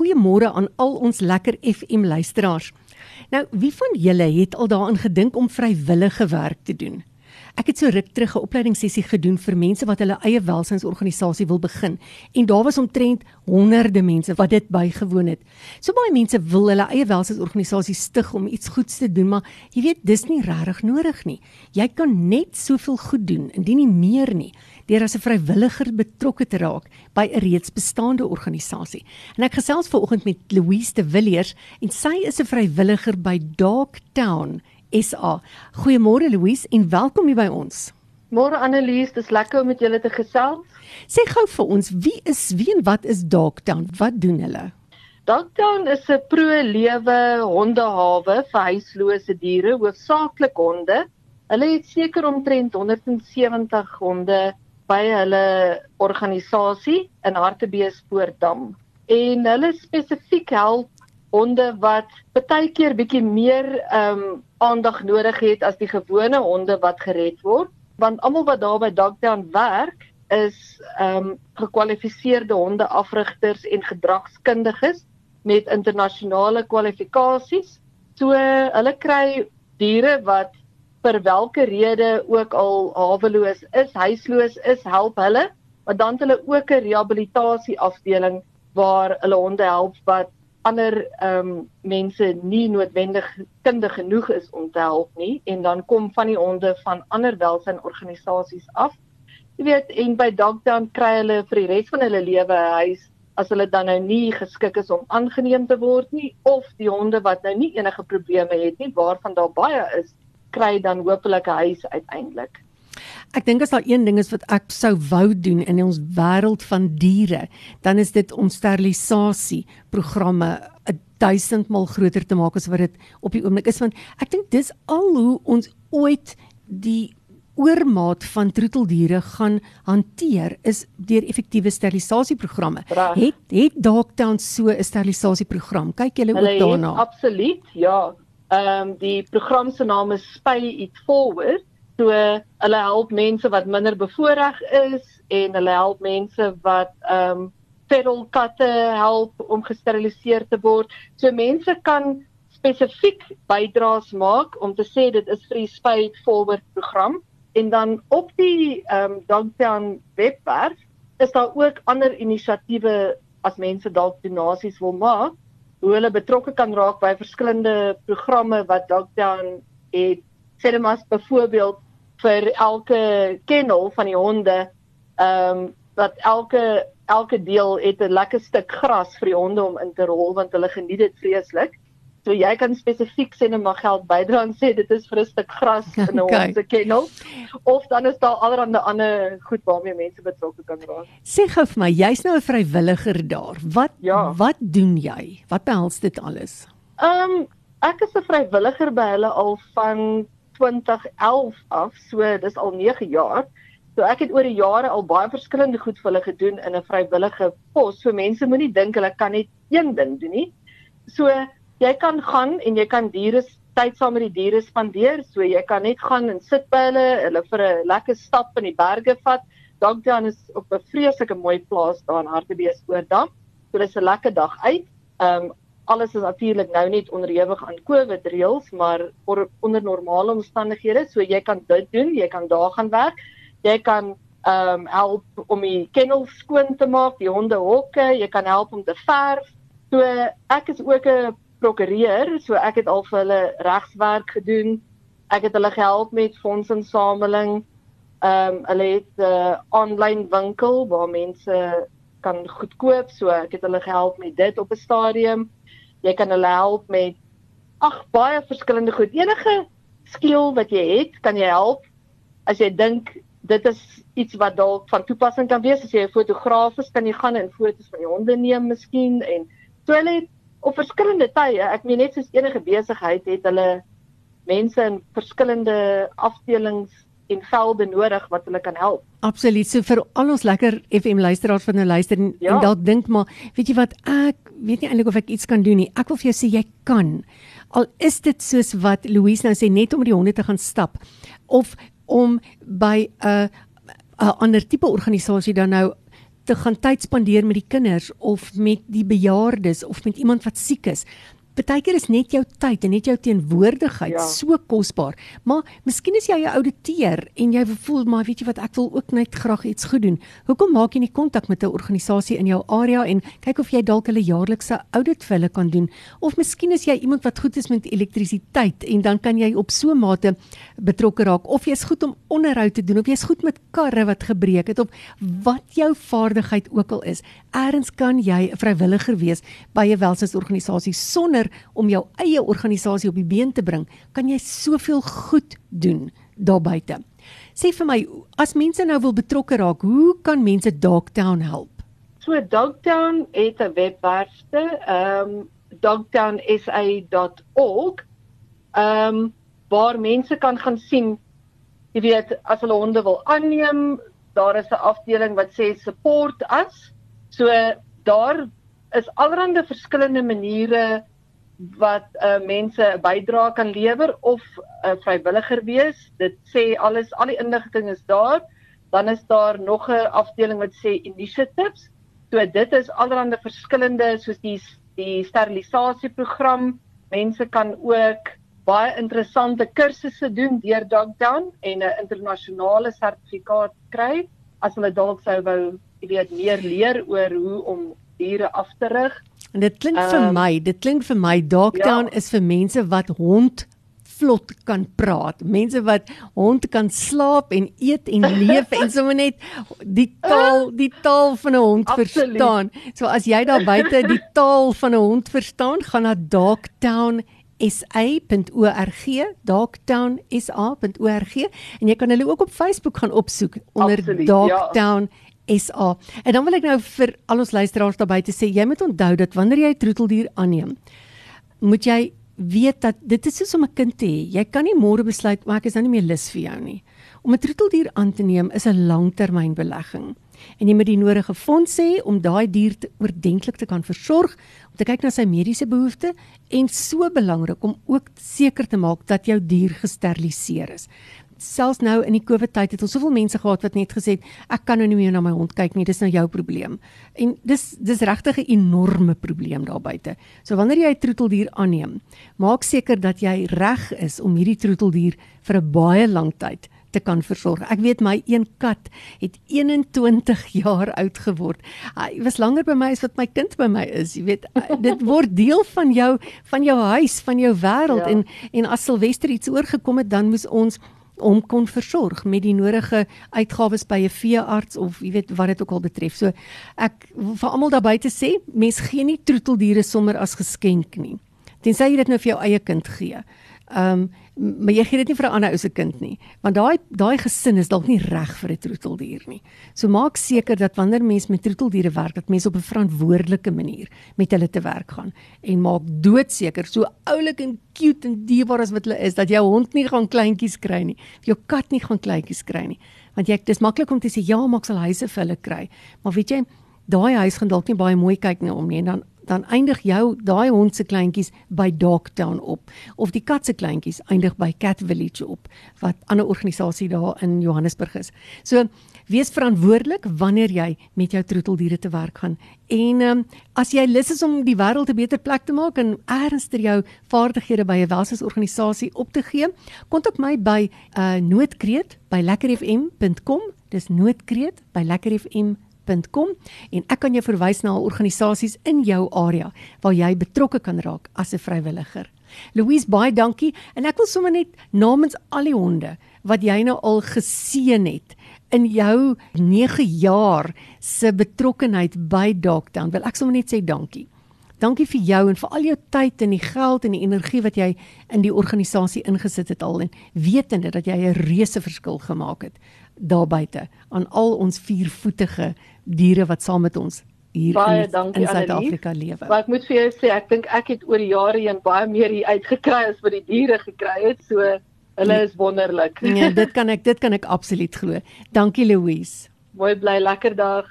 goeiemôre aan al ons lekker FM luisteraars. Nou, wie van julle het al daaraan gedink om vrywillige werk te doen? Ek het so ruk terug 'n opleidingssessie gedoen vir mense wat hulle eie welsynsorganisasie wil begin en daar was omtrent honderde mense wat dit bygewoon het. So baie mense wil hulle eie welsynsorganisasie stig om iets goeds te doen, maar jy weet dis nie regtig nodig nie. Jy kan net soveel goed doen, indien nie meer nie, deur as 'n vrywilliger betrokke te raak by 'n reeds bestaande organisasie. En ek gesels vanoggend met Louise de Villiers en sy is 'n vrywilliger by Darktown SA. Goeiemôre Louise en welkom hier by ons. Môre Annelies, dis lekker om met julle te gesels. Sê gou vir ons, wie is wie en wat is Darktown? Wat doen hulle? Darktown is 'n pro-lewe hondehawe vir huislose diere, hoofsaaklik honde. Hulle het seker omtrent 170 honde by hulle organisasie in Hartbeespoortdam. En hulle spesifiek help honde wat baie keer bietjie meer ehm um, aandag nodig het as die gewone honde wat gered word want almal wat daar by Dogtown werk is ehm um, gekwalifiseerde hondeafrigters en gedragskundiges met internasionale kwalifikasies. So hulle kry diere wat vir watter rede ook al haweloos is, huisloos is, help hulle, maar dan het hulle ook 'n rehabilitasie afdeling waar hulle honde help wat ander ehm um, mense nie noodwendig kundig genoeg is om te help nie en dan kom van die honde van ander welsynorganisasies af. Jy weet en by Dogtown kry hulle vir die res van hulle lewe 'n huis as hulle dan nou nie geskik is om aangeneem te word nie of die honde wat nou nie enige probleme het nie waarvan daar baie is kry dan hopelik 'n huis uiteindelik. Ek dink as daar een ding is wat ek sou wou doen in ons wêreld van diere, dan is dit om sterilisasie programme 1000 mal groter te maak as wat dit op die oomblik is want ek dink dis al hoe ons ooit die oormaat van troeteldiere gaan hanteer is deur effektiewe sterilisasieprogramme. Het het Dogtown so 'n sterilisasieprogram? Kyk julle ook daarna? Absoluut, ja. Ehm um, die program se naam is Spay It Forward So hulle help mense wat minder bevoordeel is en hulle help mense wat ehm um, feral katte help om gesteriliseer te word. So mense kan spesifiek bydraes maak om te sê dit is vir die Spade Forward program en dan op die ehm um, Dogtown webwerf is daar ook ander inisiatiewe as mense dalk donasies wil maak hoe hulle betrokke kan raak by verskillende programme wat Dogtown het. Sê dit maar byvoorbeeld vir elke kennel van die honde ehm um, dat elke elke deel het 'n lekker stuk gras vir die honde om in te rol want hulle geniet dit vreeslik. So jy kan spesifiek sê net maar geld bydra en sê dit is vir 'n stuk gras in 'n okay. honde kennel of dan is daar allerlei ander goed waarmee mense betrokke kan raak. Sê gou vir my, jy's nou 'n vrywilliger daar. Wat ja. wat doen jy? Wat behels dit alles? Ehm um, ek is 'n vrywilliger by hulle al van 2011 af, so dis al 9 jaar. So ek het oor die jare al baie verskillende goed vir hulle gedoen in 'n vrywillige pos. So mense moenie dink hulle kan net een ding doen nie. So jy kan gaan en jy kan diere tyd saam met die diere spandeer. So jy kan net gaan en sit by hulle, hulle vir 'n lekker stap in die berge vat. Dogtown is op 'n vreeslike mooi plaas daar in Hartbeespoort. So dis 'n lekker dag uit. Ehm um, alles is natuurlik nou net onderhewig aan COVID reëls, maar or, onder normale omstandighede, so jy kan dit doen, jy kan daar gaan werk. Jy kan ehm um, help om die kennels skoon te maak, die hondehokke, jy kan help om te verf. So ek is ook 'n prokureur, so ek het al vir hulle regswerk gedoen. Ek het hulle gehelp met fondsinsameling. Ehm um, hulle het 'n uh, aanlyn winkel waar mense kan goedkoop, so ek het hulle gehelp met dit op 'n stadium jy kan hulle help met ag baie verskillende goed. Enige skill wat jy het, kan jy help as jy dink dit is iets wat dalk van toepassing kan wees as jy 'n fotograaf is, kan jy gaan en foto's van die honde neem miskien en so hulle het op verskillende tye, ek meen net soos enige besigheid het hulle mense in verskillende afdelings en velde nodig wat hulle kan help. Absoluut. So vir al ons lekker FM luisteraars van nou luister en, ja. en dalk dink maar, weet jy wat, ek weet nie eintlik of ek iets kan doen nie. Ek wil vir jou sê jy kan. Al is dit soos wat Louise nou sê net om die honde te gaan stap of om by 'n 'n ander tipe organisasie dan nou te gaan tyd spandeer met die kinders of met die bejaardes of met iemand wat siek is. Partykeer is net jou tyd en net jou teenwoordigheid ja. so kosbaar. Maar miskien is jy 'n ouditeur en jy voel maar weet jy wat ek wil ook net graag iets goed doen. Hoekom maak jy nie kontak met 'n organisasie in jou area en kyk of jy dalk hulle jaarlikse audit vir hulle kan doen? Of miskien is jy iemand wat goed is met elektrisiteit en dan kan jy op so 'n mate betrokke raak of jy's goed om onderhoud te doen of jy's goed met karre wat gebreek het of wat jou vaardigheid ook al is. Eerens kan jy 'n vrywilliger wees by 'n welsinsorganisasie sonder om jou eie organisasie op die been te bring, kan jy soveel goed doen daar buite. Sê vir my, as mense nou wil betrokke raak, hoe kan mense Dogtown help? So Dogtown het 'n webwerfste, ehm um, dogtownsa.org. Ehm um, waar mense kan gaan sien, jy weet, as hulle honde wil aanneem, daar is 'n afdeling wat sê support us. So daar is allerlei verskillende maniere wat uh, mense 'n bydrae kan lewer of 'n uh, vrywilliger wees. Dit sê alles, al die inligting is daar. Dan is daar nog 'n afdeling wat sê initiatives. So dit is allerlei verskillende soos die die sterilisasieprogram. Mense kan ook baie interessante kursusse doen deur Dogtown en 'n internasionale sertifikaat kry as hulle dalk sou wou, jy weet, meer leer oor hoe om diere af te rig. En dit klink um, vir ehm, my, dit klink vir my Dogtown ja. is vir mense wat hond vlot kan praat. Mense wat hond kan slaap en eet en leef en sommer net die taal, die taal van 'n hond Absoluut. verstaan. So as jy daar buite die taal van 'n hond verstaan, gaan na Dogtown sa.org dogtownsa.org en jy kan hulle ook op Facebook gaan opsoek onder Absoluut, Dogtown ja. SA. En dan wil ek nou vir al ons luisteraars daar buite sê, jy moet onthou dat wanneer jy 'n troeteldier aanneem, moet jy weet dat dit is soos om 'n kind te hê. Jy kan nie môre besluit maar ek is nou nie meer lus vir jou nie. Om 'n troeteldier aan te neem is 'n langtermynbelegging. En jy moet die nodige fondse hê om daai dier te oordentlik te kan versorg, om te kyk na sy mediese behoeftes en so belangrik om ook seker te maak dat jou dier gesteriliseer is selfs nou in die COVID tyd het ons soveel mense gehad wat net gesê het ek kan nou nie meer na my hond kyk nie, dis nou jou probleem. En dis dis regtig 'n enorme probleem daar buite. So wanneer jy 'n troeteldier aanneem, maak seker dat jy reg is om hierdie troeteldier vir 'n baie lang tyd te kan versorg. Ek weet my een kat het 21 jaar oud geword. Hy was langer by my as wat my kind by my is. Jy weet, dit word deel van jou van jou huis, van jou wêreld ja. en en as Silwester iets oorgekom het, dan moes ons om kon versorg met die nodige uitgawes by 'n veearts of jy weet wat dit ook al betref. So ek vir almal daar buite sê, mens gee nie troeteldiere sommer as geskenk nie. Tensy jy dit nou vir jou eie kind gee. Ehm um, maar jy gee dit nie vir 'n ander ou se kind nie, want daai daai gesin is dalk nie reg vir 'n troeteldier nie. So maak seker dat wanneer mens met troeteldiere werk, dat mens op 'n verantwoordelike manier met hulle te werk gaan en maak doodseker so oulik en cute en dierbaar as wat hulle is dat jou hond nie gaan kleintjies kry nie, jou kat nie gaan kleintjies kry nie. Want jy dis maklik om te sê ja, maak sal huise vir hulle kry. Maar weet jy, daai huis gaan dalk nie baie mooi kyk nie om nie en dan dan eindig jou daai hond se kleintjies by Dogtown op of die kat se kleintjies eindig by Cat Village op wat ander organisasie daar in Johannesburg is. So wees verantwoordelik wanneer jy met jou troeteldiere te werk gaan. En um, as jy lus is om die wêreld 'n beter plek te maak en ernstig jou vaardighede by 'n welsinsorganisasie op te gee, kontak my by uh, noodkreet by lekkerfm.com. Dis noodkreet by lekkerfm.com www.rsg.com en ek kan jou verwys na organisasies in jou area waar jy betrokke kan raak as 'n vrywilliger. Louise, baie dankie en ek wil sommer net namens al die honde wat jy nou al geseën het in jou 9 jaar se betrokkenheid by Dogtown, wil ek sommer net sê dankie. Dankie vir jou en vir al jou tyd en die geld en die energie wat jy in die organisasie ingesit het al en wetende dat jy 'n reuse verskil gemaak het daar buite aan al ons viervoetige diere wat saam met ons hier baie in, in Suid-Afrika lewe. Maar ek moet vir jou sê ek dink ek het oor die jare heen baie meer hier uitgekry as wat die diere gekry het. So hulle nee. is wonderlik. Nee, dit kan ek dit kan ek absoluut glo. Dankie Louise. Mooi bly lekker dag.